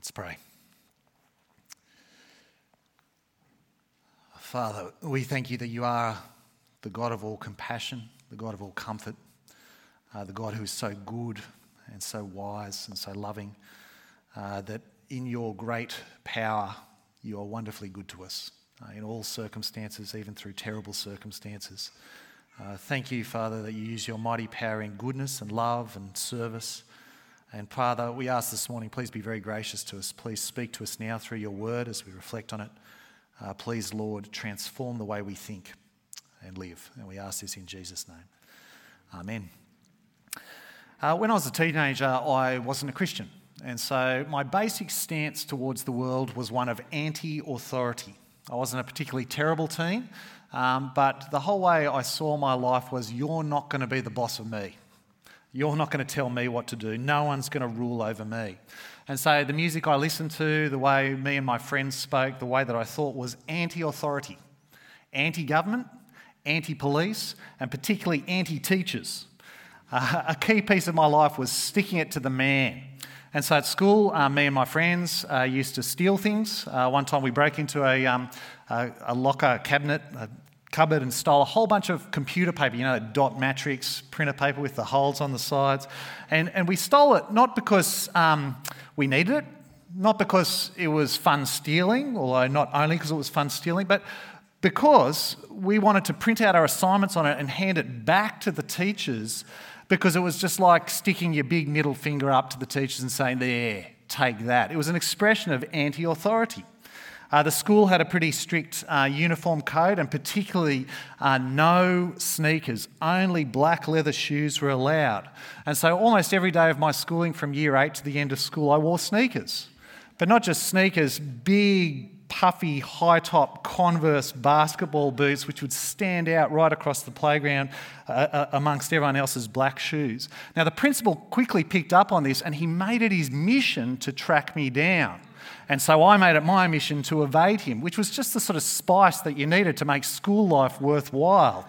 Let's pray. Father, we thank you that you are the God of all compassion, the God of all comfort, uh, the God who is so good and so wise and so loving, uh, that in your great power, you are wonderfully good to us uh, in all circumstances, even through terrible circumstances. Uh, thank you, Father, that you use your mighty power in goodness and love and service. And Father, we ask this morning, please be very gracious to us. Please speak to us now through your word as we reflect on it. Uh, please, Lord, transform the way we think and live. And we ask this in Jesus' name. Amen. Uh, when I was a teenager, I wasn't a Christian. And so my basic stance towards the world was one of anti authority. I wasn't a particularly terrible teen, um, but the whole way I saw my life was you're not going to be the boss of me. You're not going to tell me what to do. No one's going to rule over me. And so the music I listened to, the way me and my friends spoke, the way that I thought was anti authority, anti government, anti police, and particularly anti teachers. Uh, a key piece of my life was sticking it to the man. And so at school, uh, me and my friends uh, used to steal things. Uh, one time we broke into a, um, a, a locker cabinet, a cupboard and stole a whole bunch of computer paper, you know, dot matrix printer paper with the holes on the sides. And, and we stole it not because um, we needed it, not because it was fun stealing, although not only because it was fun stealing, but because we wanted to print out our assignments on it and hand it back to the teachers because it was just like sticking your big middle finger up to the teachers and saying, There, take that. It was an expression of anti authority. Uh, the school had a pretty strict uh, uniform code, and particularly uh, no sneakers, only black leather shoes were allowed. And so, almost every day of my schooling from year eight to the end of school, I wore sneakers. But not just sneakers, big, puffy, high top Converse basketball boots, which would stand out right across the playground uh, uh, amongst everyone else's black shoes. Now, the principal quickly picked up on this and he made it his mission to track me down. And so I made it my mission to evade him, which was just the sort of spice that you needed to make school life worthwhile.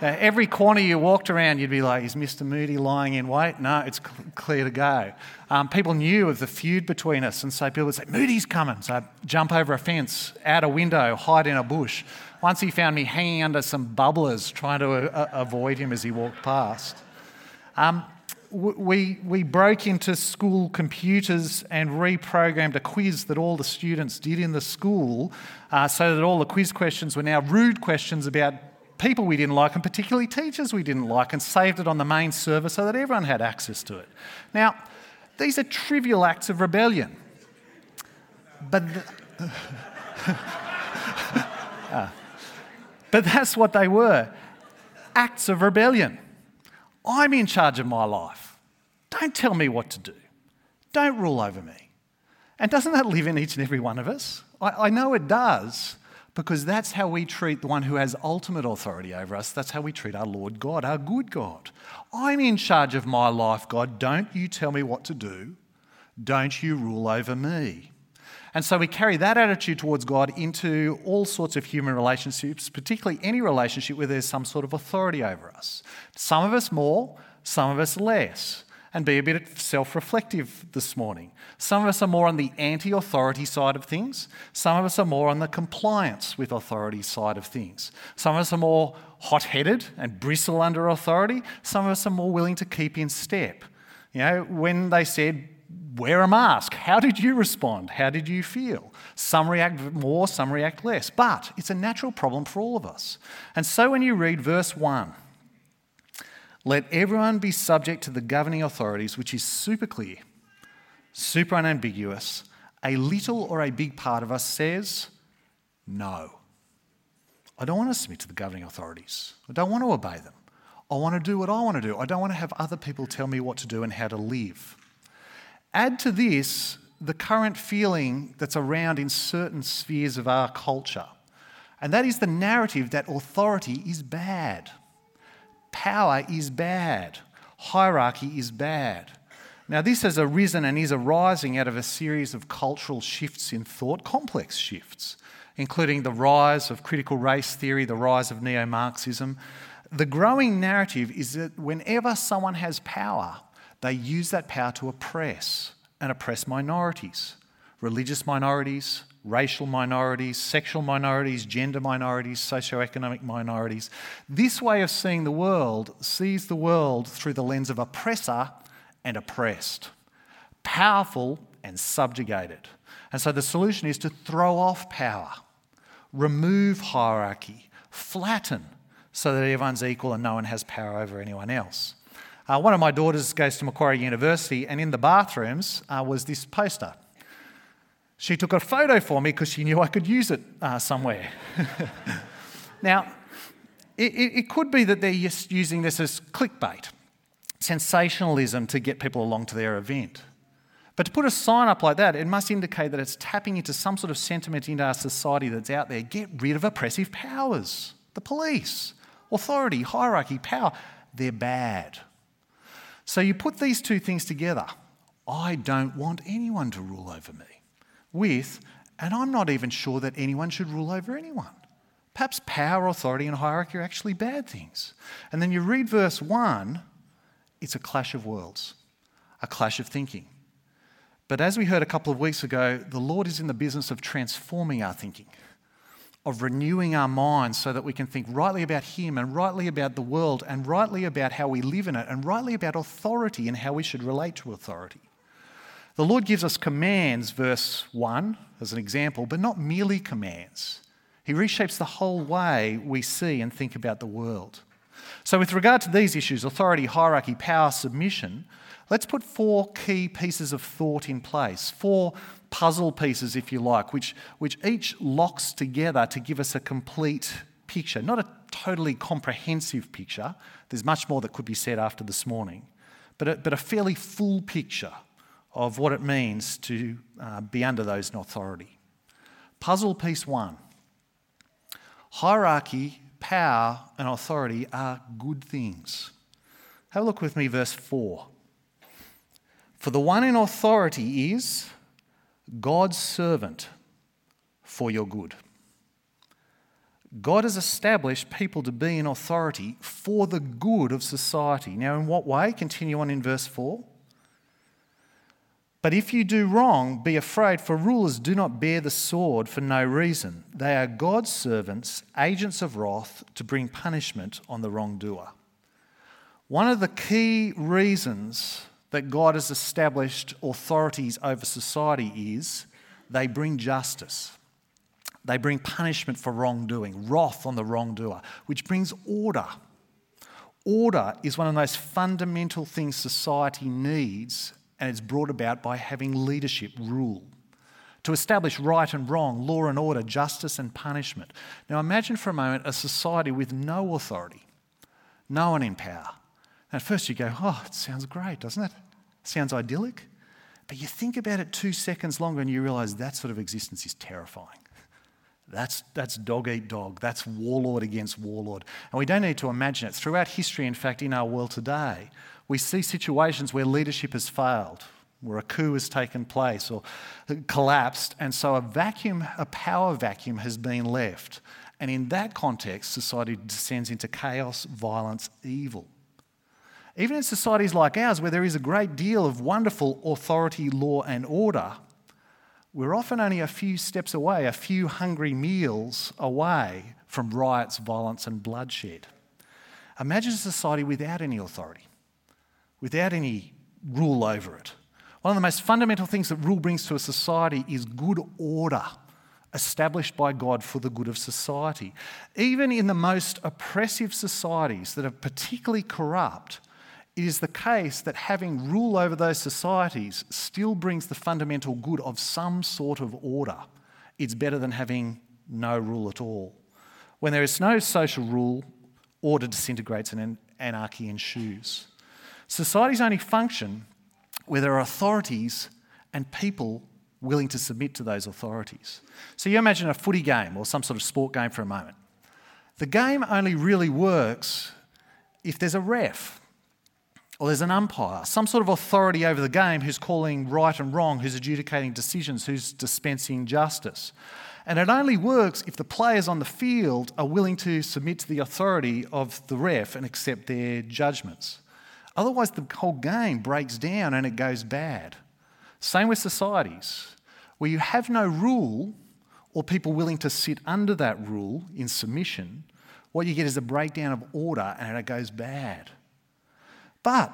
Uh, every corner you walked around, you'd be like, Is Mr. Moody lying in wait? No, it's cl- clear to go. Um, people knew of the feud between us, and so people would say, Moody's coming. So I'd jump over a fence, out a window, hide in a bush. Once he found me hanging under some bubblers, trying to uh, avoid him as he walked past. Um, we, we broke into school computers and reprogrammed a quiz that all the students did in the school uh, so that all the quiz questions were now rude questions about people we didn't like and particularly teachers we didn't like and saved it on the main server so that everyone had access to it. Now, these are trivial acts of rebellion. But, the, uh, but that's what they were acts of rebellion. I'm in charge of my life. Don't tell me what to do. Don't rule over me. And doesn't that live in each and every one of us? I, I know it does because that's how we treat the one who has ultimate authority over us. That's how we treat our Lord God, our good God. I'm in charge of my life, God. Don't you tell me what to do. Don't you rule over me. And so we carry that attitude towards God into all sorts of human relationships, particularly any relationship where there's some sort of authority over us. Some of us more, some of us less. And be a bit self reflective this morning. Some of us are more on the anti authority side of things. Some of us are more on the compliance with authority side of things. Some of us are more hot headed and bristle under authority. Some of us are more willing to keep in step. You know, when they said, wear a mask. How did you respond? How did you feel? Some react more, some react less. But it's a natural problem for all of us. And so when you read verse 1, let everyone be subject to the governing authorities, which is super clear, super unambiguous. A little or a big part of us says, no. I don't want to submit to the governing authorities. I don't want to obey them. I want to do what I want to do. I don't want to have other people tell me what to do and how to live. Add to this the current feeling that's around in certain spheres of our culture, and that is the narrative that authority is bad, power is bad, hierarchy is bad. Now, this has arisen and is arising out of a series of cultural shifts in thought, complex shifts, including the rise of critical race theory, the rise of neo Marxism. The growing narrative is that whenever someone has power, they use that power to oppress and oppress minorities, religious minorities, racial minorities, sexual minorities, gender minorities, socioeconomic minorities. This way of seeing the world sees the world through the lens of oppressor and oppressed, powerful and subjugated. And so the solution is to throw off power, remove hierarchy, flatten so that everyone's equal and no one has power over anyone else. Uh, one of my daughters goes to Macquarie University, and in the bathrooms uh, was this poster she took a photo for me because she knew I could use it uh, somewhere. now, it, it, could be that they're just using this as clickbait, sensationalism to get people along to their event. But to put a sign up like that, it must indicate that it's tapping into some sort of sentiment in our society that's out there. Get rid of oppressive powers. The police, authority, hierarchy, power, they're bad. So you put these two things together. I don't want anyone to rule over me with, and I'm not even sure that anyone should rule over anyone. Perhaps power, authority, and hierarchy are actually bad things. And then you read verse 1, it's a clash of worlds, a clash of thinking. But as we heard a couple of weeks ago, the Lord is in the business of transforming our thinking, of renewing our minds so that we can think rightly about Him and rightly about the world and rightly about how we live in it and rightly about authority and how we should relate to authority. The Lord gives us commands, verse 1, as an example, but not merely commands. He reshapes the whole way we see and think about the world. So, with regard to these issues authority, hierarchy, power, submission let's put four key pieces of thought in place, four puzzle pieces, if you like, which, which each locks together to give us a complete picture. Not a totally comprehensive picture, there's much more that could be said after this morning, but a, but a fairly full picture of what it means to uh, be under those in authority. Puzzle piece one hierarchy, power, and authority are good things. Have a look with me, verse 4. For the one in authority is God's servant for your good. God has established people to be in authority for the good of society. Now, in what way? Continue on in verse 4. But if you do wrong, be afraid, for rulers do not bear the sword for no reason. They are God's servants, agents of wrath, to bring punishment on the wrongdoer. One of the key reasons that God has established authorities over society is they bring justice. They bring punishment for wrongdoing, wrath on the wrongdoer, which brings order. Order is one of the most fundamental things society needs and it's brought about by having leadership rule to establish right and wrong, law and order, justice and punishment. Now imagine for a moment a society with no authority, no one in power. And at first you go, oh, it sounds great, doesn't it? Sounds idyllic. But you think about it two seconds longer and you realise that sort of existence is terrifying. That's, that's dog eat dog. That's warlord against warlord. And we don't need to imagine it. Throughout history, in fact, in our world today, we see situations where leadership has failed, where a coup has taken place or collapsed, and so a vacuum, a power vacuum has been left. And in that context, society descends into chaos, violence, evil. Even in societies like ours, where there is a great deal of wonderful authority, law, and order, we're often only a few steps away, a few hungry meals away from riots, violence, and bloodshed. Imagine a society without any authority without any rule over it. One of the most fundamental things that rule brings to a society is good order established by God for the good of society. Even in the most oppressive societies that are particularly corrupt, it is the case that having rule over those societies still brings the fundamental good of some sort of order. It's better than having no rule at all. When there is no social rule, order disintegrates and anarchy ensues. Societies only function where there are authorities and people willing to submit to those authorities. So you imagine a footy game or some sort of sport game for a moment. The game only really works if there's a ref or there's an umpire, some sort of authority over the game who's calling right and wrong, who's adjudicating decisions, who's dispensing justice. And it only works if the players on the field are willing to submit to the authority of the ref and accept their judgments. Otherwise, the whole game breaks down and it goes bad. Same with societies. where you have no rule or people willing to sit under that rule in submission, what you get is a breakdown of order and it goes bad. But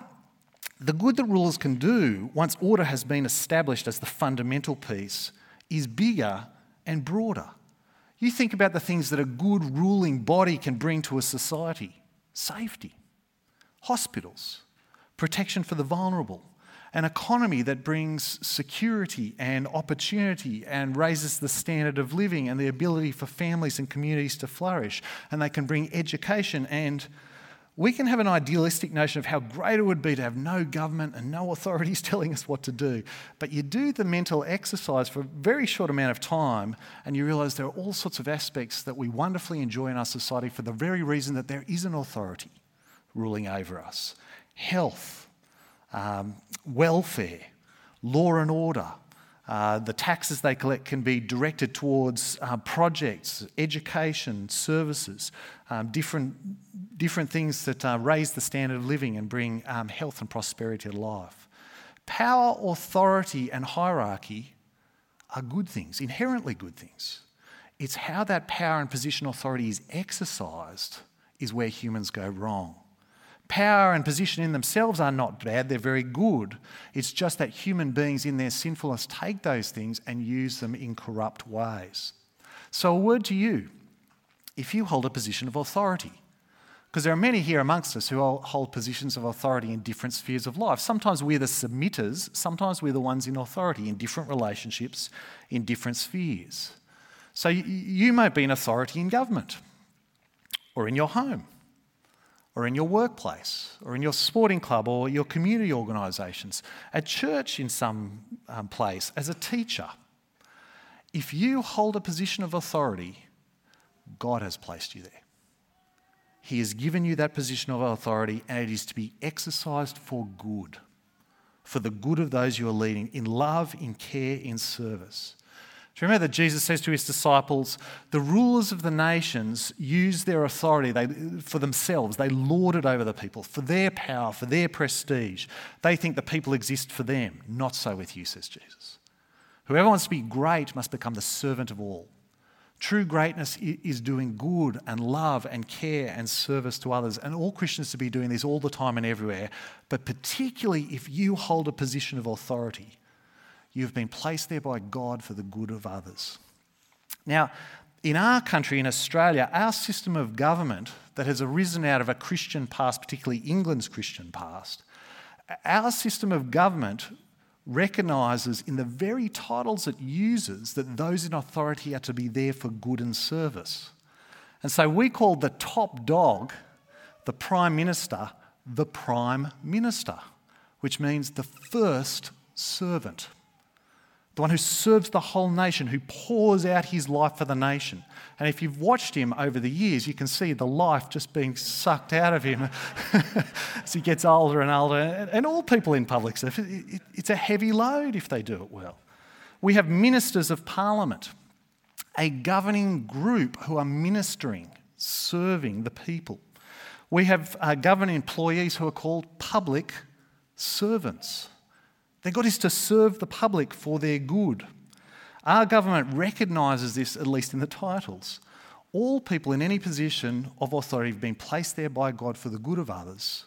the good that rulers can do, once order has been established as the fundamental piece, is bigger and broader. You think about the things that a good ruling body can bring to a society safety, hospitals, protection for the vulnerable, an economy that brings security and opportunity and raises the standard of living and the ability for families and communities to flourish. And they can bring education and we can have an idealistic notion of how great it would be to have no government and no authorities telling us what to do. But you do the mental exercise for a very short amount of time, and you realize there are all sorts of aspects that we wonderfully enjoy in our society for the very reason that there is an authority ruling over us health, um, welfare, law and order. Uh, the taxes they collect can be directed towards uh, projects, education, services, um, different, different things that uh, raise the standard of living and bring um, health and prosperity to life. Power, authority, and hierarchy are good things, inherently good things. It's how that power and position authority is exercised is where humans go wrong power and position in themselves are not bad, they're very good. It's just that human beings in their sinfulness take those things and use them in corrupt ways. So, a word to you if you hold a position of authority. Because there are many here amongst us who hold positions of authority in different spheres of life. Sometimes we're the submitters, sometimes we're the ones in authority in different relationships, in different spheres. So you might be an authority in government or in your home or in your workplace, or in your sporting club, or your community organisations, at church in some um, place, as a teacher. If you hold a position of authority, God has placed you there. He has given you that position of authority, and it is to be exercised for good, for the good of those you are leading, in love, in care, in service. Do you remember that Jesus says to his disciples, the rulers of the nations use their authority they, for themselves. They lord it over the people, for their power, for their prestige. They think the people exist for them. Not so with you, says Jesus. Whoever wants to be great must become the servant of all. True greatness is doing good and love and care and service to others. And all Christians to be doing this all the time and everywhere. But particularly if you hold a position of authority You've been placed there by God for the good of others. Now, in our country, in Australia, our system of government that has arisen out of a Christian past, particularly England's Christian past, our system of government recognises in the very titles it uses that those in authority are to be there for good and service. And so we call the top dog, the Prime Minister, the Prime Minister, which means the first servant the one who serves the whole nation, who pours out his life for the nation. And if you've watched him over the years, you can see the life just being sucked out of him as he gets older and older. And all people in public service, it's a heavy load if they do it well. We have ministers of parliament, a governing group who are ministering, serving the people. We have uh, government employees who are called public servants. Their God is to serve the public for their good. Our government recognises this, at least in the titles. All people in any position of authority have been placed there by God for the good of others,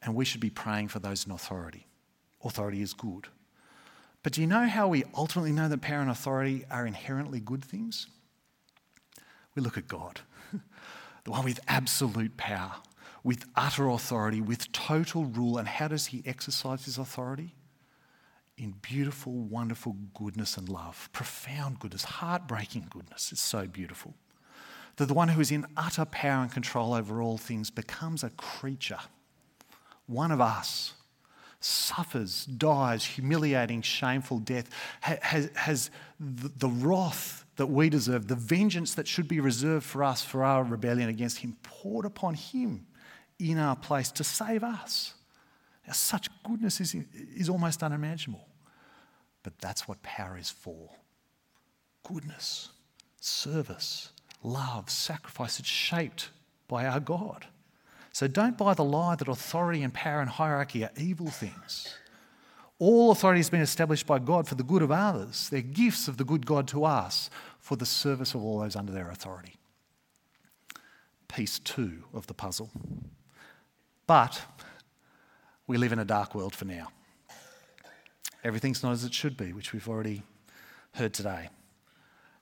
and we should be praying for those in authority. Authority is good. But do you know how we ultimately know that power and authority are inherently good things? We look at God, the one with absolute power, with utter authority, with total rule. And how does he exercise his authority? In beautiful, wonderful goodness and love, profound goodness, heartbreaking goodness. It's so beautiful. That the one who is in utter power and control over all things becomes a creature, one of us, suffers, dies, humiliating, shameful death, has, has the wrath that we deserve, the vengeance that should be reserved for us for our rebellion against him, poured upon him in our place to save us. Now, such goodness is, is almost unimaginable. But that's what power is for goodness, service, love, sacrifice. It's shaped by our God. So don't buy the lie that authority and power and hierarchy are evil things. All authority has been established by God for the good of others. They're gifts of the good God to us for the service of all those under their authority. Piece two of the puzzle. But we live in a dark world for now. Everything's not as it should be, which we've already heard today.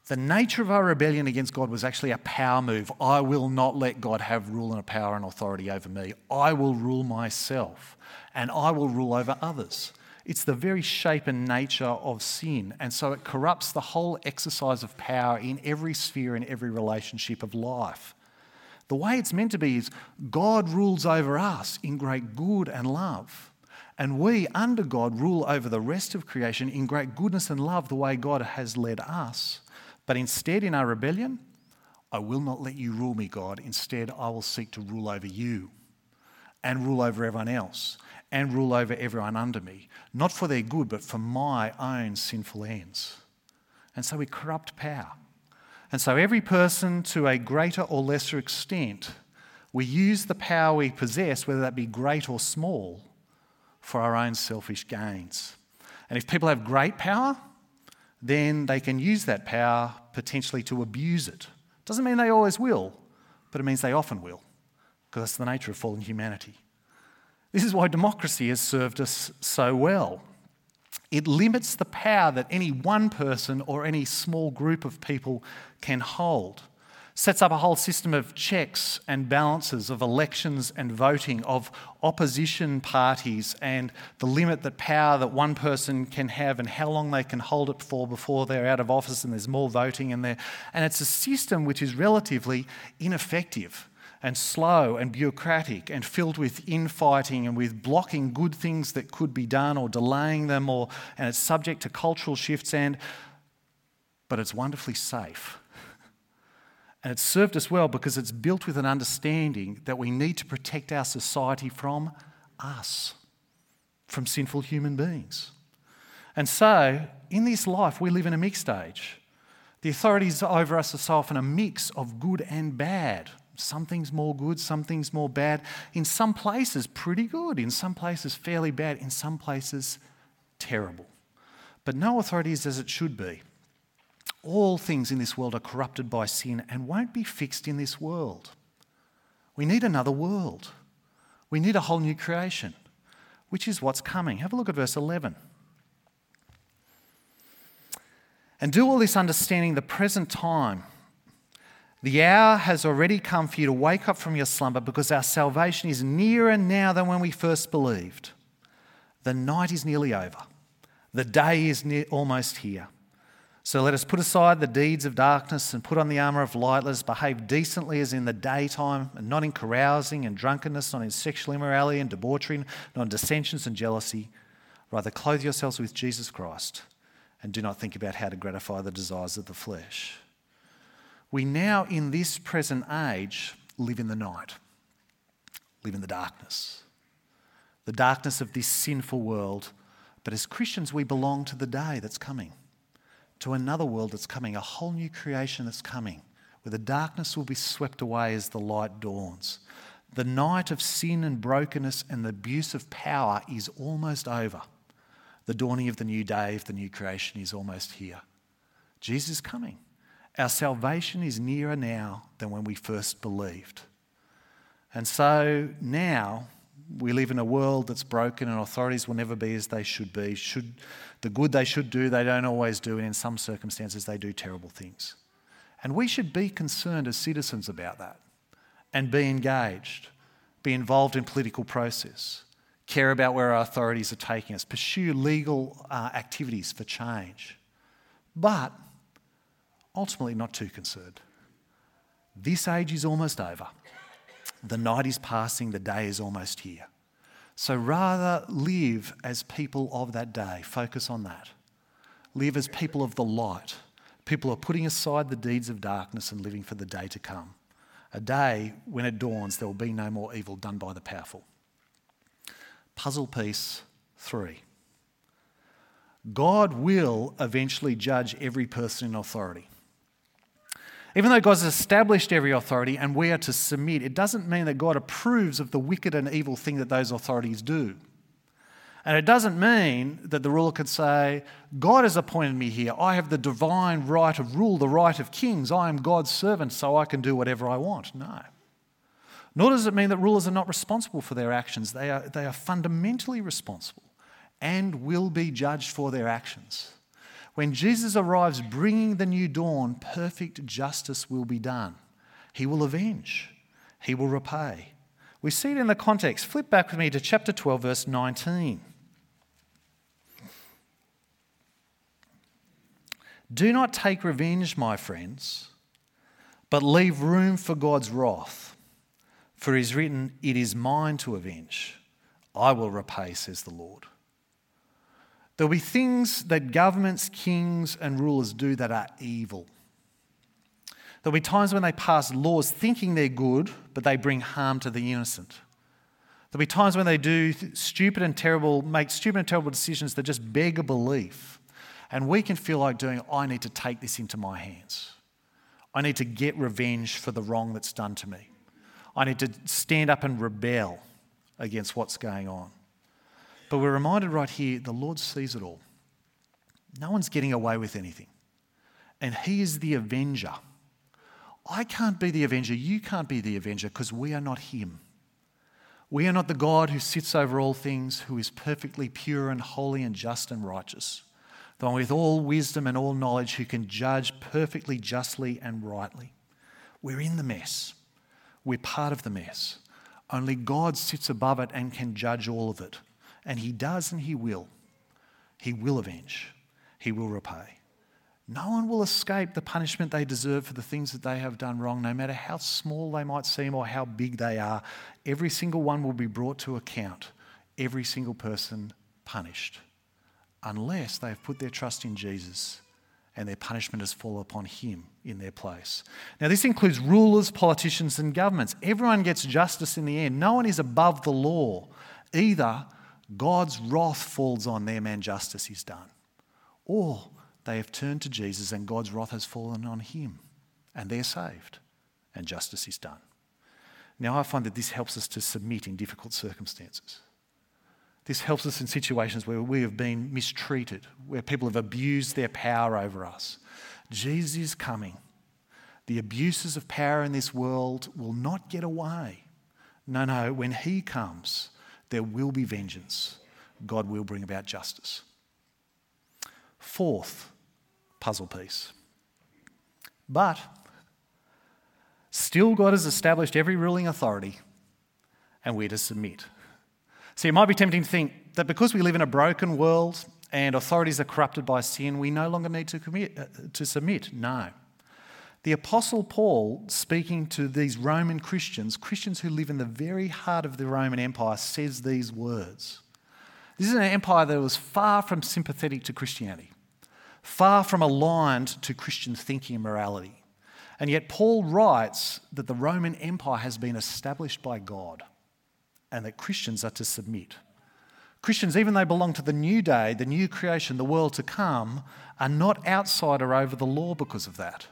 The nature of our rebellion against God was actually a power move. I will not let God have rule and power and authority over me. I will rule myself and I will rule over others. It's the very shape and nature of sin. And so it corrupts the whole exercise of power in every sphere, in every relationship of life. The way it's meant to be is God rules over us in great good and love. And we, under God, rule over the rest of creation in great goodness and love, the way God has led us. But instead, in our rebellion, I will not let you rule me, God. Instead, I will seek to rule over you and rule over everyone else and rule over everyone under me, not for their good, but for my own sinful ends. And so we corrupt power. And so every person, to a greater or lesser extent, we use the power we possess, whether that be great or small, for our own selfish gains. And if people have great power, then they can use that power potentially to abuse it. Doesn't mean they always will, but it means they often will, because that's the nature of fallen humanity. This is why democracy has served us so well. It limits the power that any one person or any small group of people can hold sets up a whole system of checks and balances of elections and voting, of opposition parties, and the limit that power that one person can have and how long they can hold it for before they're out of office and there's more voting in there. And it's a system which is relatively ineffective and slow and bureaucratic and filled with infighting and with blocking good things that could be done or delaying them or and it's subject to cultural shifts and but it's wonderfully safe and it's served us well because it's built with an understanding that we need to protect our society from us, from sinful human beings. And so, in this life, we live in a mixed age. The authorities over us are so often a mix of good and bad. Some things more good, something's more bad. In some places, pretty good. In some places, fairly bad. In some places, terrible. But no authority is as it should be. All things in this world are corrupted by sin and won't be fixed in this world. We need another world. We need a whole new creation, which is what's coming. Have a look at verse 11. And do all this understanding the present time. The hour has already come for you to wake up from your slumber because our salvation is nearer now than when we first believed. The night is nearly over, the day is near, almost here. So let us put aside the deeds of darkness and put on the armour of light. Let us behave decently as in the daytime, and not in carousing and drunkenness, not in sexual immorality and debauchery, not in dissensions and jealousy. Rather, clothe yourselves with Jesus Christ and do not think about how to gratify the desires of the flesh. We now, in this present age, live in the night, live in the darkness, the darkness of this sinful world. But as Christians, we belong to the day that's coming to another world that's coming, a whole new creation that's coming, where the darkness will be swept away as the light dawns. The night of sin and brokenness and the abuse of power is almost over. The dawning of the new day of the new creation is almost here. Jesus is coming. Our salvation is nearer now than when we first believed. And so now we live in a world that's broken and authorities will never be as they should be. Should the good they should do, they don't always do, and in some circumstances they do terrible things. And we should be concerned as citizens about that and be engaged, be involved in political process, care about where our authorities are taking us, pursue legal uh, activities for change. But ultimately not too concerned. This age is almost over. The night is passing, the day is almost here. So rather live as people of that day, focus on that. Live as people of the light. People are putting aside the deeds of darkness and living for the day to come. A day when it dawns, there will be no more evil done by the powerful. Puzzle piece three God will eventually judge every person in authority. Even though God has established every authority and we are to submit, it doesn't mean that God approves of the wicked and evil thing that those authorities do. And it doesn't mean that the ruler could say, God has appointed me here. I have the divine right of rule, the right of kings. I am God's servant, so I can do whatever I want. No. Nor does it mean that rulers are not responsible for their actions. They are, they are fundamentally responsible and will be judged for their actions. When Jesus arrives bringing the new dawn, perfect justice will be done. He will avenge, He will repay. We see it in the context. Flip back with me to chapter 12, verse 19. Do not take revenge, my friends, but leave room for God's wrath. For it is written, It is mine to avenge. I will repay, says the Lord. There'll be things that governments, kings, and rulers do that are evil. There'll be times when they pass laws thinking they're good, but they bring harm to the innocent. There'll be times when they do stupid and terrible, make stupid and terrible decisions that just beg a belief. And we can feel like doing, I need to take this into my hands. I need to get revenge for the wrong that's done to me. I need to stand up and rebel against what's going on. But we're reminded right here the Lord sees it all. No one's getting away with anything. And He is the avenger. I can't be the avenger. You can't be the avenger because we are not Him. We are not the God who sits over all things, who is perfectly pure and holy and just and righteous, the one with all wisdom and all knowledge who can judge perfectly justly and rightly. We're in the mess. We're part of the mess. Only God sits above it and can judge all of it. And He does and He will. He will avenge, He will repay. No one will escape the punishment they deserve for the things that they have done wrong, no matter how small they might seem or how big they are. Every single one will be brought to account, every single person punished, unless they have put their trust in Jesus and their punishment has fallen upon him in their place. Now, this includes rulers, politicians, and governments. Everyone gets justice in the end. No one is above the law. Either God's wrath falls on them and justice is done, or they have turned to Jesus and God's wrath has fallen on him and they're saved and justice is done. Now, I find that this helps us to submit in difficult circumstances. This helps us in situations where we have been mistreated, where people have abused their power over us. Jesus is coming. The abuses of power in this world will not get away. No, no, when He comes, there will be vengeance. God will bring about justice. Fourth, puzzle piece. But still, God has established every ruling authority, and we're to submit. See, it might be tempting to think that because we live in a broken world and authorities are corrupted by sin, we no longer need to, commit, uh, to submit. No. The Apostle Paul, speaking to these Roman Christians, Christians who live in the very heart of the Roman Empire, says these words. This is an empire that was far from sympathetic to Christianity far from aligned to Christian thinking and morality. And yet, Paul writes that the Roman Empire has been established by God and that Christians are to submit. Christians, even though they belong to the new day, the new creation, the world to come, are not outside or over the law because of that.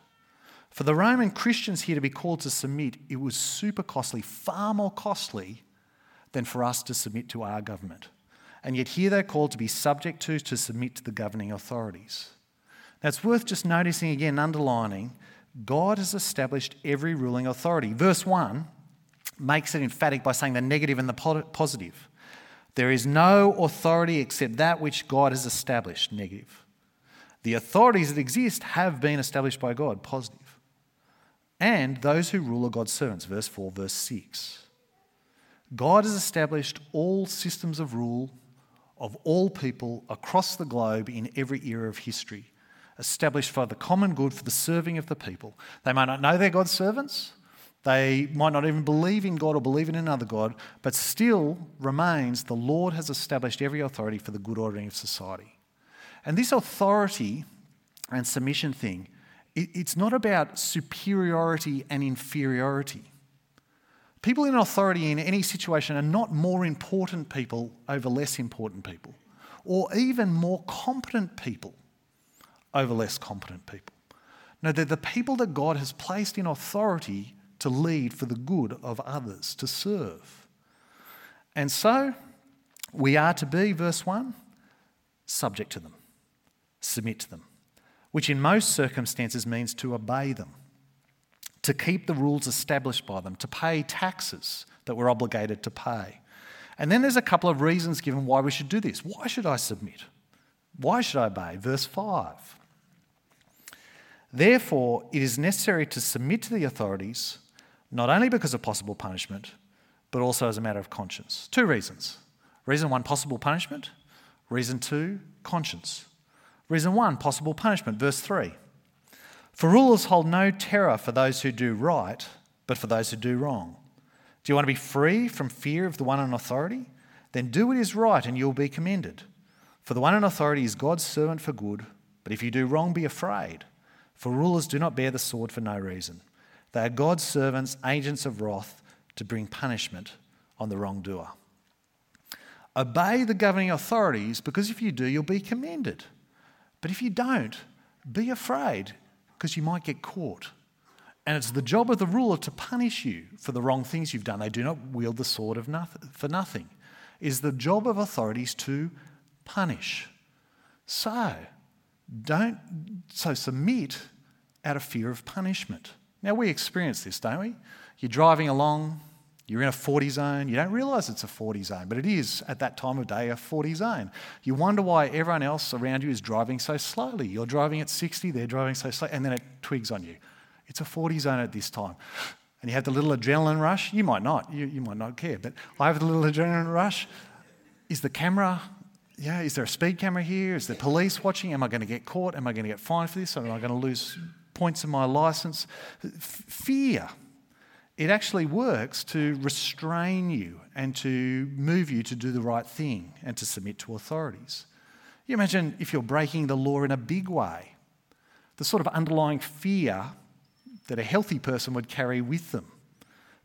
For the Roman Christians here to be called to submit, it was super costly, far more costly than for us to submit to our government. And yet here they're called to be subject to, to submit to the governing authorities. Now, it's worth just noticing again, underlining, God has established every ruling authority. Verse 1 makes it emphatic by saying the negative and the positive. There is no authority except that which God has established, negative. The authorities that exist have been established by God, positive. And those who rule are God's servants, verse 4, verse 6. God has established all systems of rule of all people across the globe in every era of history established for the common good, for the serving of the people. They might not know they're God's servants, they might not even believe in God or believe in another God, but still remains the Lord has established every authority for the good ordering of society. And this authority and submission thing, it's not about superiority and inferiority. People in authority in any situation are not more important people over less important people, or even more competent people over less competent people. No, they're the people that God has placed in authority to lead for the good of others, to serve. And so, We are to be, verse 1, subject to them, submit to them, which in most circumstances means to obey them, to keep the rules established by them, to pay taxes that we're obligated to pay. And then there's a couple of reasons given why we should do this. Why should I submit? Why should I obey? Verse 5. Therefore, it is necessary to submit to the authorities, not only because of possible punishment, but also as a matter of conscience. Two reasons. Reason one, possible punishment. Reason two, conscience. Reason one, possible punishment. Verse 3. For rulers hold no terror for those who do right, but for those who do wrong. Do you want to be free from fear of the one in authority? Then do what is right and you'll be commended. For the one in authority is God's servant for good, but if you do wrong, be afraid. For rulers do not bear the sword for no reason. They are God's servants, agents of wrath, to bring punishment on the wrongdoer. Obey the governing authorities because if you do, you'll be commended. But if you don't, be afraid because you might get caught. And it's the job of the ruler to punish you for the wrong things you've done. They do not wield the sword of nothing, for nothing. It is the job of authorities to punish. So, don't so submit out of fear of punishment. Now we experience this, don't we? You're driving along, you're in a 40 zone, you don't realise it's a 40 zone, but it is at that time of day a 40 zone. You wonder why everyone else around you is driving so slowly. You're driving at 60, they're driving so slow, and then it twigs on you. It's a 40 zone at this time. And you have the little adrenaline rush. You might not. You, you might not care. But I have the little adrenaline rush. Is the camera, yeah, is there a speed camera here? Is the police watching? Am I going to get caught? Am I going to get fined for this? Am I going to lose points in my license? Fear. It actually works to restrain you and to move you to do the right thing and to submit to authorities. You imagine if you're breaking the law in a big way, the sort of underlying fear that a healthy person would carry with them.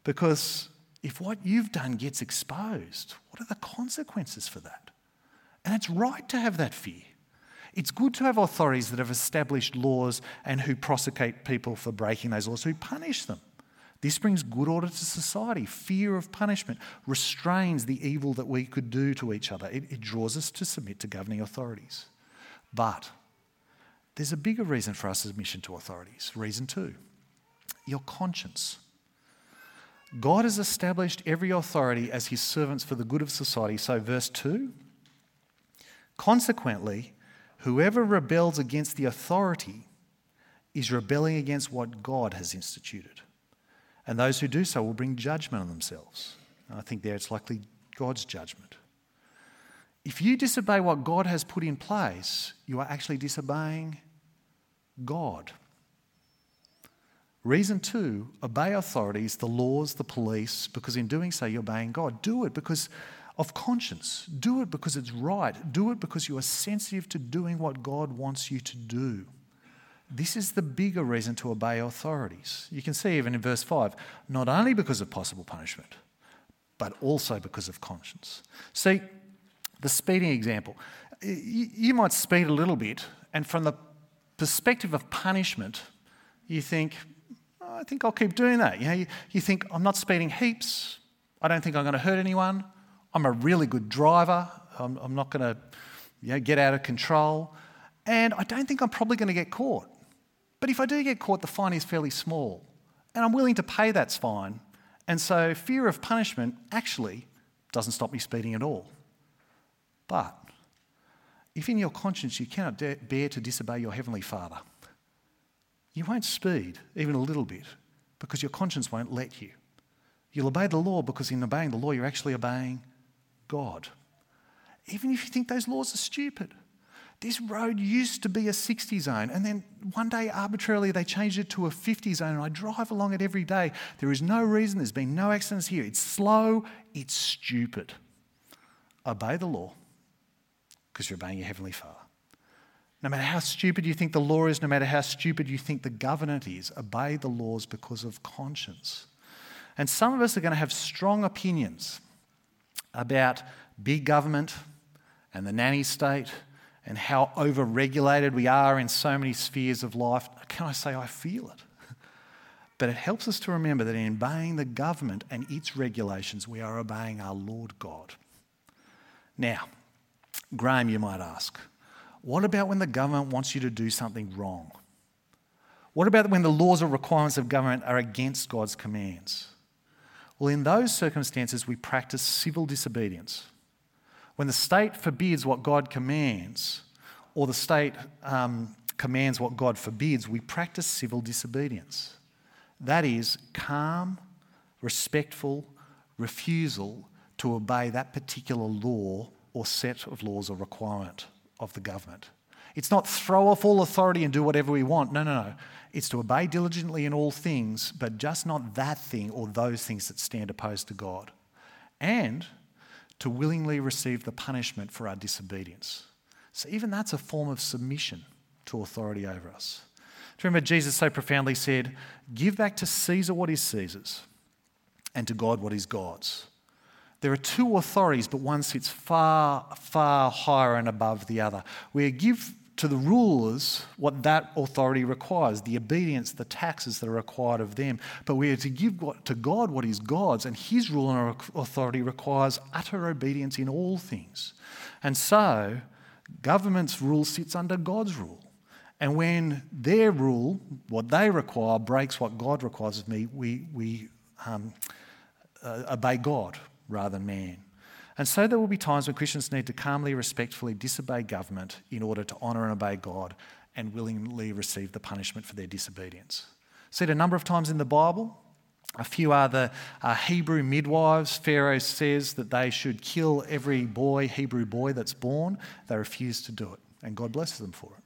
Because if what you've done gets exposed, what are the consequences for that? And it's right to have that fear. It's good to have authorities that have established laws and who prosecute people for breaking those laws, who punish them. This brings good order to society. Fear of punishment restrains the evil that we could do to each other. It, it draws us to submit to governing authorities. But there's a bigger reason for our submission to authorities. Reason two your conscience. God has established every authority as his servants for the good of society. So, verse 2 Consequently, whoever rebels against the authority is rebelling against what God has instituted. And those who do so will bring judgment on themselves. I think there it's likely God's judgment. If you disobey what God has put in place, you are actually disobeying God. Reason two, obey authorities, the laws, the police, because in doing so you're obeying God. Do it because of conscience. Do it because it's right. Do it because you are sensitive to doing what God wants you to do. This is the bigger reason to obey authorities. You can see even in verse 5, not only because of possible punishment, but also because of conscience. See, the speeding example. You might speed a little bit, and from the perspective of punishment, you think, I think I'll keep doing that. You know, you, think, I'm not speeding heaps. I don't think I'm going to hurt anyone. I'm a really good driver. I'm, I'm not going to you know, get out of control. And I don't think I'm probably going to get caught. But if I do get caught, the fine is fairly small. And I'm willing to pay that fine. And so fear of punishment actually doesn't stop me speeding at all. But if in your conscience you cannot bear to disobey your Heavenly Father, you won't speed even a little bit because your conscience won't let you. You'll obey the law because in obeying the law, you're actually obeying God. Even if you think those laws are stupid. This road used to be a 60 zone, and then one day arbitrarily they changed it to a 50 zone, and I drive along it every day. There is no reason, there's been no accidents here. It's slow, it's stupid. Obey the law because you're obeying your Heavenly Father. No matter how stupid you think the law is, no matter how stupid you think the government is, obey the laws because of conscience. And some of us are going to have strong opinions about big government and the nanny state and how over-regulated we are in so many spheres of life. Can I say I feel it? But it helps us to remember that in obeying the government and its regulations, we are obeying our Lord God. Now, Graham, you might ask, what about when the government wants you to do something wrong? What about when the laws or requirements of government are against God's commands? Well, in those circumstances, we practice civil disobedience. When the state forbids what God commands, or the state um, commands what God forbids, we practice civil disobedience. That is calm, respectful refusal to obey that particular law or set of laws or requirement of the government. It's not throw off all authority and do whatever we want. No, no, no. It's to obey diligently in all things, but just not that thing or those things that stand opposed to God. And to willingly receive the punishment for our disobedience. So, even that's a form of submission to authority over us. Do you remember Jesus so profoundly said, Give back to Caesar what is Caesar's, and to God what is God's. There are two authorities, but one sits far, far higher and above the other. We give to the rulers what that authority requires the obedience, the taxes that are required of them. But we are to give to God what is God's, and His rule and authority requires utter obedience in all things. And so, government's rule sits under God's rule. And when their rule, what they require, breaks what God requires of me, we, we um, uh, obey God rather than man. And so there will be times when Christians need to calmly, respectfully disobey government in order to honour and obey God and willingly receive the punishment for their disobedience. See it a number of times in the Bible. A few are the uh, Hebrew midwives. Pharaoh says that they should kill every boy, Hebrew boy that's born. They refuse to do it, and God blesses them for it.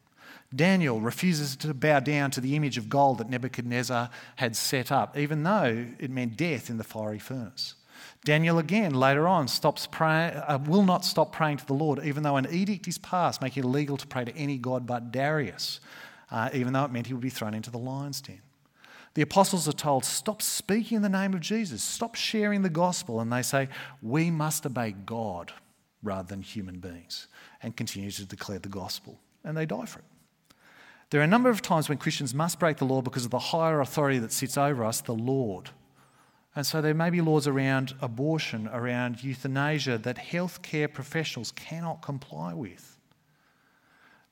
Daniel refuses to bow down to the image of gold that Nebuchadnezzar had set up, even though it meant death in the fiery furnace. Daniel again later on stops pray, uh, will not stop praying to the Lord, even though an edict is passed making it illegal to pray to any god but Darius, uh, even though it meant he would be thrown into the lion's den. The apostles are told, stop speaking in the name of Jesus, stop sharing the gospel, and they say, we must obey God rather than human beings, and continue to declare the gospel, and they die for it. There are a number of times when Christians must break the law because of the higher authority that sits over us, the Lord. And so there may be laws around abortion, around euthanasia that healthcare professionals cannot comply with.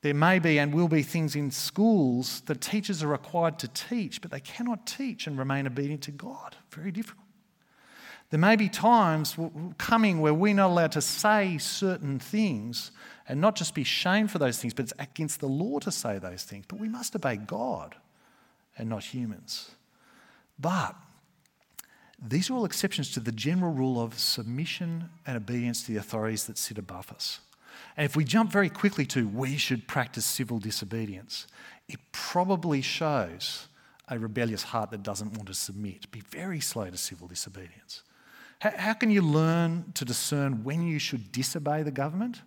There may be and will be things in schools that teachers are required to teach, but they cannot teach and remain obedient to God. Very difficult. There may be times coming where we're not allowed to say certain things and not just be shamed for those things, but it's against the law to say those things. But we must obey God and not humans. But these are all exceptions to the general rule of submission and obedience to the authorities that sit above us. And if we jump very quickly to we should practice civil disobedience, it probably shows a rebellious heart that doesn't want to submit. Be very slow to civil disobedience. How, how can you learn to discern when you should disobey the government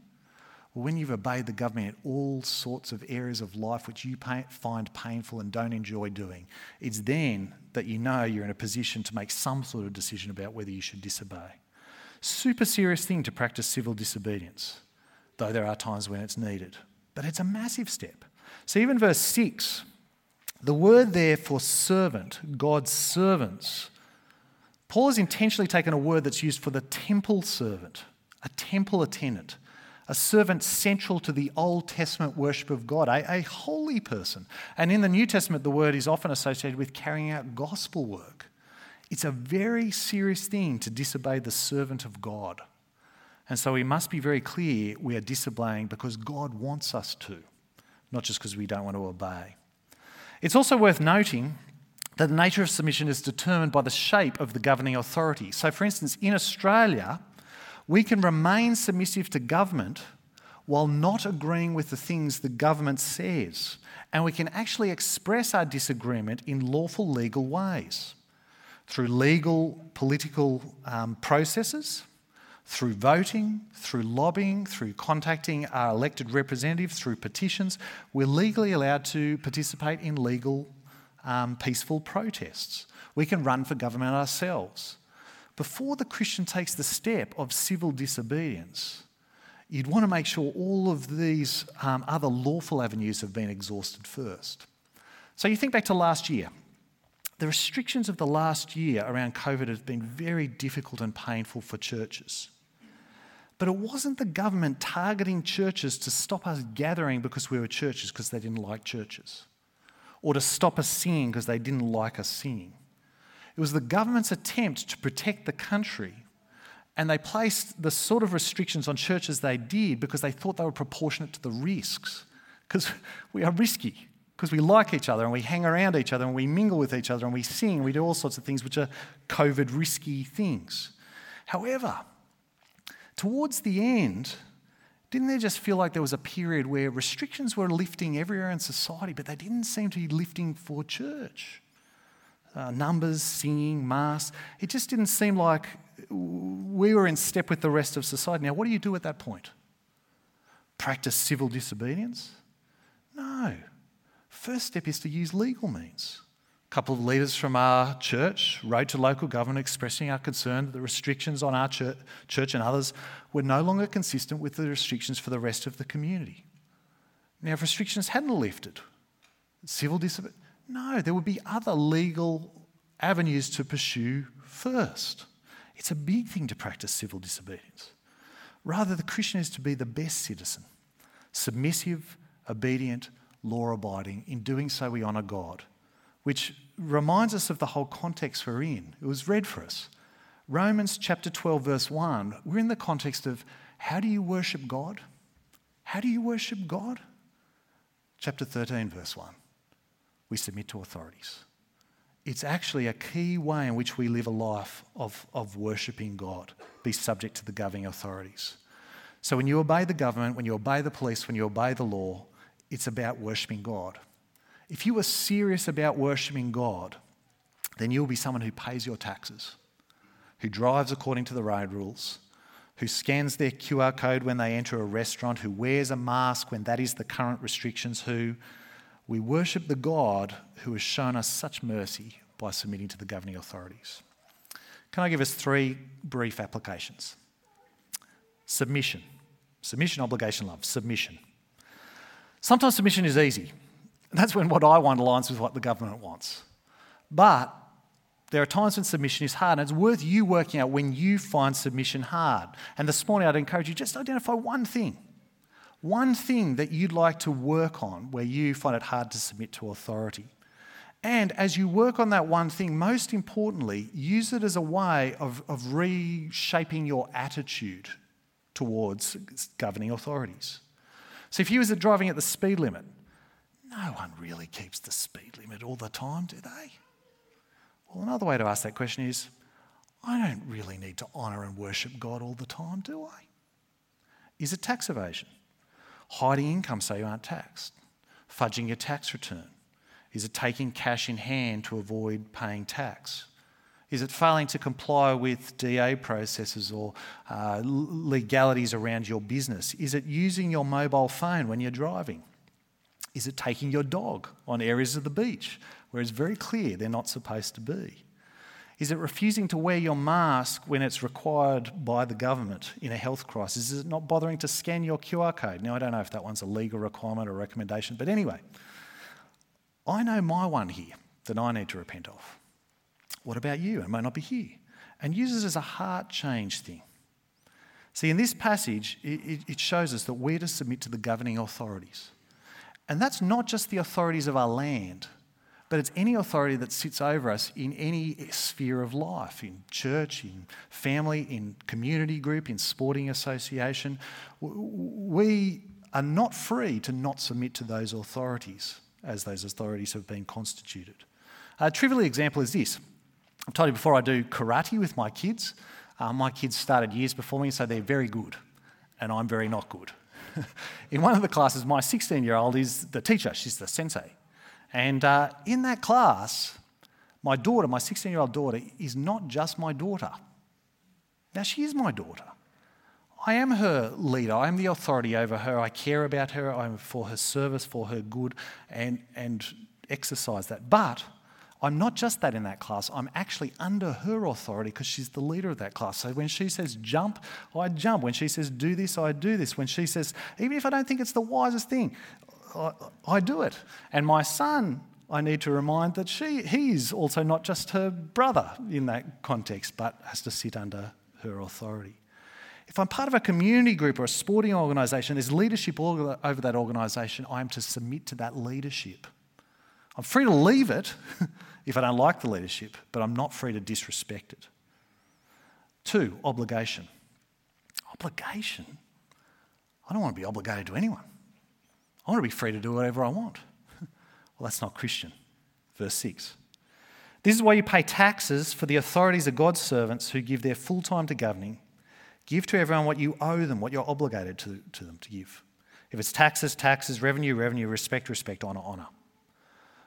when you've obeyed the government in all sorts of areas of life which you find painful and don't enjoy doing, it's then that you know you're in a position to make some sort of decision about whether you should disobey. Super serious thing to practice civil disobedience, though there are times when it's needed. But it's a massive step. So, even verse 6, the word there for servant, God's servants, Paul has intentionally taken a word that's used for the temple servant, a temple attendant a servant central to the Old Testament worship of God, a, a, holy person. And in the New Testament, the word is often associated with carrying out gospel work. It's a very serious thing to disobey the servant of God. And so we must be very clear we are disobeying because God wants us to, not just because we don't want to obey. It's also worth noting that the nature of submission is determined by the shape of the governing authority. So, for instance, in Australia, we can remain submissive to government while not agreeing with the things the government says. And we can actually express our disagreement in lawful legal ways through legal political um, processes, through voting, through lobbying, through contacting our elected representatives, through petitions. We're legally allowed to participate in legal, um, peaceful protests. We can run for government ourselves before the Christian takes the step of civil disobedience, you'd want to make sure all of these um, other lawful avenues have been exhausted first. So you think back to last year. The restrictions of the last year around COVID have been very difficult and painful for churches. But it wasn't the government targeting churches to stop us gathering because we were churches because they didn't like churches, or to stop us singing because they didn't like us singing. It was the government's attempt to protect the country, and they placed the sort of restrictions on churches they did because they thought they were proportionate to the risks. Because we are risky, because we like each other and we hang around each other and we mingle with each other and we sing and we do all sorts of things which are COVID risky things. However, towards the end, didn't there just feel like there was a period where restrictions were lifting everywhere in society, but they didn't seem to be lifting for church? Uh, numbers, singing, mass. It just didn't seem like we were in step with the rest of society. Now, what do you do at that point? Practice civil disobedience? No. First step is to use legal means. A couple of leaders from our church wrote to local government expressing our concern that the restrictions on our church and others were no longer consistent with the restrictions for the rest of the community. Now, if restrictions hadn't lifted, civil disobedience, no, there would be other legal avenues to pursue first. It's a big thing to practice civil disobedience. Rather, the Christian is to be the best citizen, submissive, obedient, law abiding. In doing so, we honour God, which reminds us of the whole context we're in. It was read for us. Romans chapter 12, verse 1, we're in the context of how do you worship God? How do you worship God? Chapter 13, verse 1, we submit to authorities. It's actually a key way in which we live a life of, of worshipping God, be subject to the governing authorities. So when you obey the government, when you obey the police, when you obey the law, it's about worshipping God. If you are serious about worshipping God, then you'll be someone who pays your taxes, who drives according to the road rules, who scans their QR code when they enter a restaurant, who wears a mask when that is the current restrictions, who we worship the God who has shown us such mercy by submitting to the governing authorities. Can I give us three brief applications? Submission. Submission, obligation, love. Submission. Sometimes submission is easy. That's when what I want aligns with what the government wants. But there are times when submission is hard, and it's worth you working out when you find submission hard. And this morning, I'd encourage you just identify one thing. One thing that you'd like to work on where you find it hard to submit to authority. And as you work on that one thing, most importantly, use it as a way of, of reshaping your attitude towards governing authorities. So if you was driving at the speed limit, no one really keeps the speed limit all the time, do they? Well, another way to ask that question is I don't really need to honour and worship God all the time, do I? Is it tax evasion? Hiding income so you aren't taxed? Fudging your tax return? Is it taking cash in hand to avoid paying tax? Is it failing to comply with DA processes or uh, legalities around your business? Is it using your mobile phone when you're driving? Is it taking your dog on areas of the beach where it's very clear they're not supposed to be? Is it refusing to wear your mask when it's required by the government in a health crisis? Is it not bothering to scan your QR code? Now, I don't know if that one's a legal requirement or recommendation, but anyway, I know my one here that I need to repent of. What about you? It might not be here. And uses as a heart change thing. See, in this passage, it, it shows us that we're to submit to the governing authorities. And that's not just the authorities of our land, but it's any authority that sits over us in any sphere of life in church, in family, in community group, in sporting association. We are not free to not submit to those authorities as those authorities have been constituted. A trivial example is this I've told you before, I do karate with my kids. Uh, my kids started years before me, so they're very good, and I'm very not good. in one of the classes, my 16 year old is the teacher, she's the sensei. And uh, in that class, my daughter, my 16 year old daughter, is not just my daughter. Now, she is my daughter. I am her leader. I am the authority over her. I care about her. I'm for her service, for her good, and, and exercise that. But I'm not just that in that class, I'm actually under her authority because she's the leader of that class. So when she says jump, I jump. When she says do this, I do this. When she says, even if I don't think it's the wisest thing, I, do it. And my son, I need to remind that she, he's also not just her brother in that context, but has to sit under her authority. If I'm part of a community group or a sporting organisation, there's leadership over that organisation. I am to submit to that leadership. I'm free to leave it if I don't like the leadership, but I'm not free to disrespect it. Two, obligation. Obligation? I don't want to be obligated to anyone. I want to be free to do whatever I want. well, that's not Christian. Verse 6. This is why you pay taxes for the authorities of God's servants who give their full time to governing. Give to everyone what you owe them, what you're obligated to, to them to give. If it's taxes, taxes, revenue, revenue, respect, respect, honour, honour.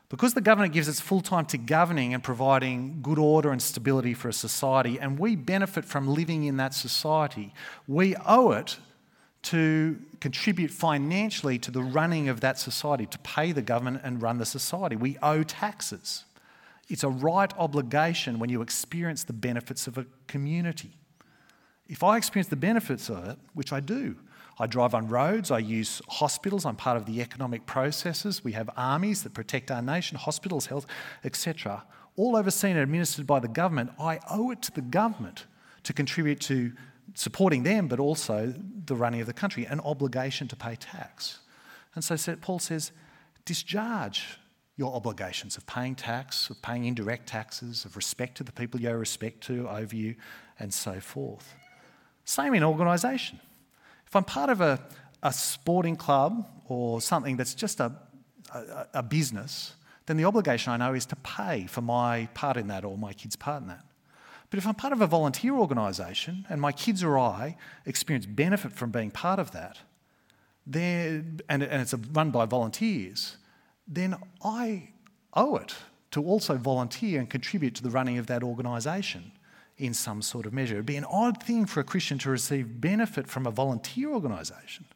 Because the government gives its full time to governing and providing good order and stability for a society, and we benefit from living in that society, we owe it to contribute financially to the running of that society, to pay the government and run the society. We owe taxes. It's a right obligation when you experience the benefits of a community. If I experience the benefits of it, which I do, I drive on roads, I use hospitals, I'm part of the economic processes. We have armies that protect our nation, hospitals, health, etc. All overseen and administered by the government. I owe it to the government to contribute to supporting them, but also the running of the country, an obligation to pay tax. And so Paul says, discharge your obligations of paying tax, of paying indirect taxes, of respect to the people you owe respect to over you, and so forth. Same in organisation. If I'm part of a, a sporting club or something that's just a, a, a business, then the obligation I know is to pay for my part in that or my kids' part in that. But if I'm part of a volunteer organisation and my kids or I experience benefit from being part of that, and, and it's run by volunteers, then I owe it to also volunteer and contribute to the running of that organisation in some sort of measure. It'd be an odd thing for a Christian to receive benefit from a volunteer organisation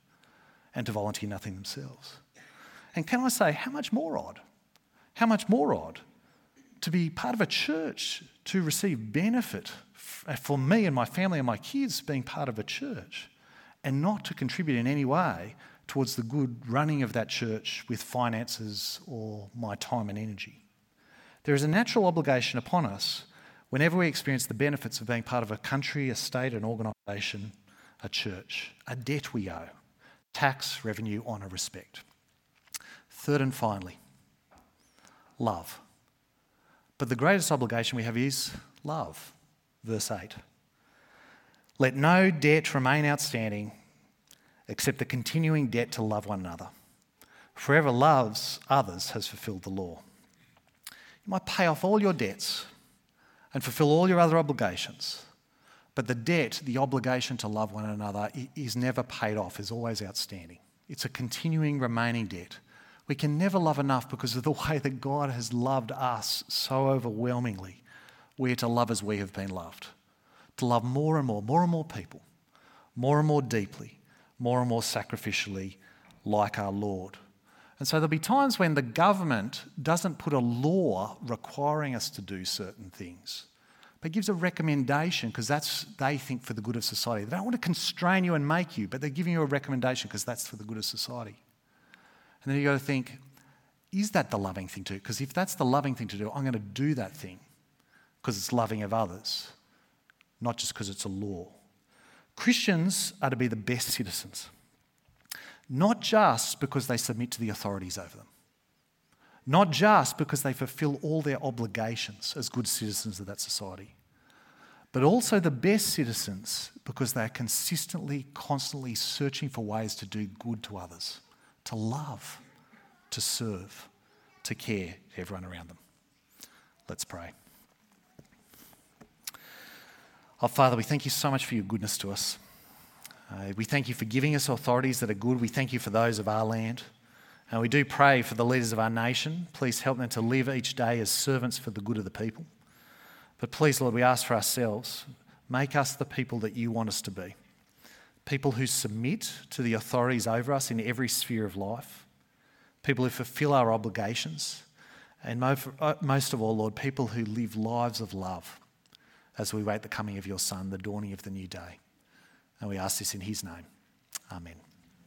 and to volunteer nothing themselves. And can I say, how much more odd? How much more odd to be part of a church to receive benefit uh, for me and my family and my kids being part of a church and not to contribute in any way towards the good running of that church with finances or my time and energy. There is a natural obligation upon us whenever we experience the benefits of being part of a country, a state, an organisation, a church, a debt we owe tax, revenue, honour, respect. Third and finally, love. But the greatest obligation we have is love. Verse 8. Let no debt remain outstanding except the continuing debt to love one another. Whoever loves others has fulfilled the law. You might pay off all your debts and fulfill all your other obligations. But the debt, the obligation to love one another, is never paid off, is always outstanding. It's a continuing remaining debt. We can never love enough because of the way that God has loved us so overwhelmingly. We are to love as we have been loved, to love more and more, more and more people, more and more deeply, more and more sacrificially, like our Lord. And so there'll be times when the government doesn't put a law requiring us to do certain things, but gives a recommendation because that's, they think, for the good of society. They don't want to constrain you and make you, but they're giving you a recommendation because that's for the good of society. And then you got to think, is that the loving thing to do? Because if that's the loving thing to do, I'm going to do that thing because it's loving of others, not just because it's a law. Christians are to be the best citizens not just because they submit to the authorities over them, not just because they fulfill all their obligations as good citizens of that society, but also the best citizens because they are consistently, constantly searching for ways to do good to others, to love, to serve, to care to everyone around them. Let's pray. Oh, Father, we thank you so much for your goodness to us. Uh, we thank you for giving us authorities that are good. We thank you for those of our land. And we do pray for the leaders of our nation. Please help them to live each day as servants for the good of the people. But please, Lord, we ask for ourselves make us the people that you want us to be. People who submit to the authorities over us in every sphere of life. People who fulfill our obligations. And uh, most of all, Lord, people who live lives of love as we wait the coming of your Son, the dawning of the new day. And we ask this in his name. Amen.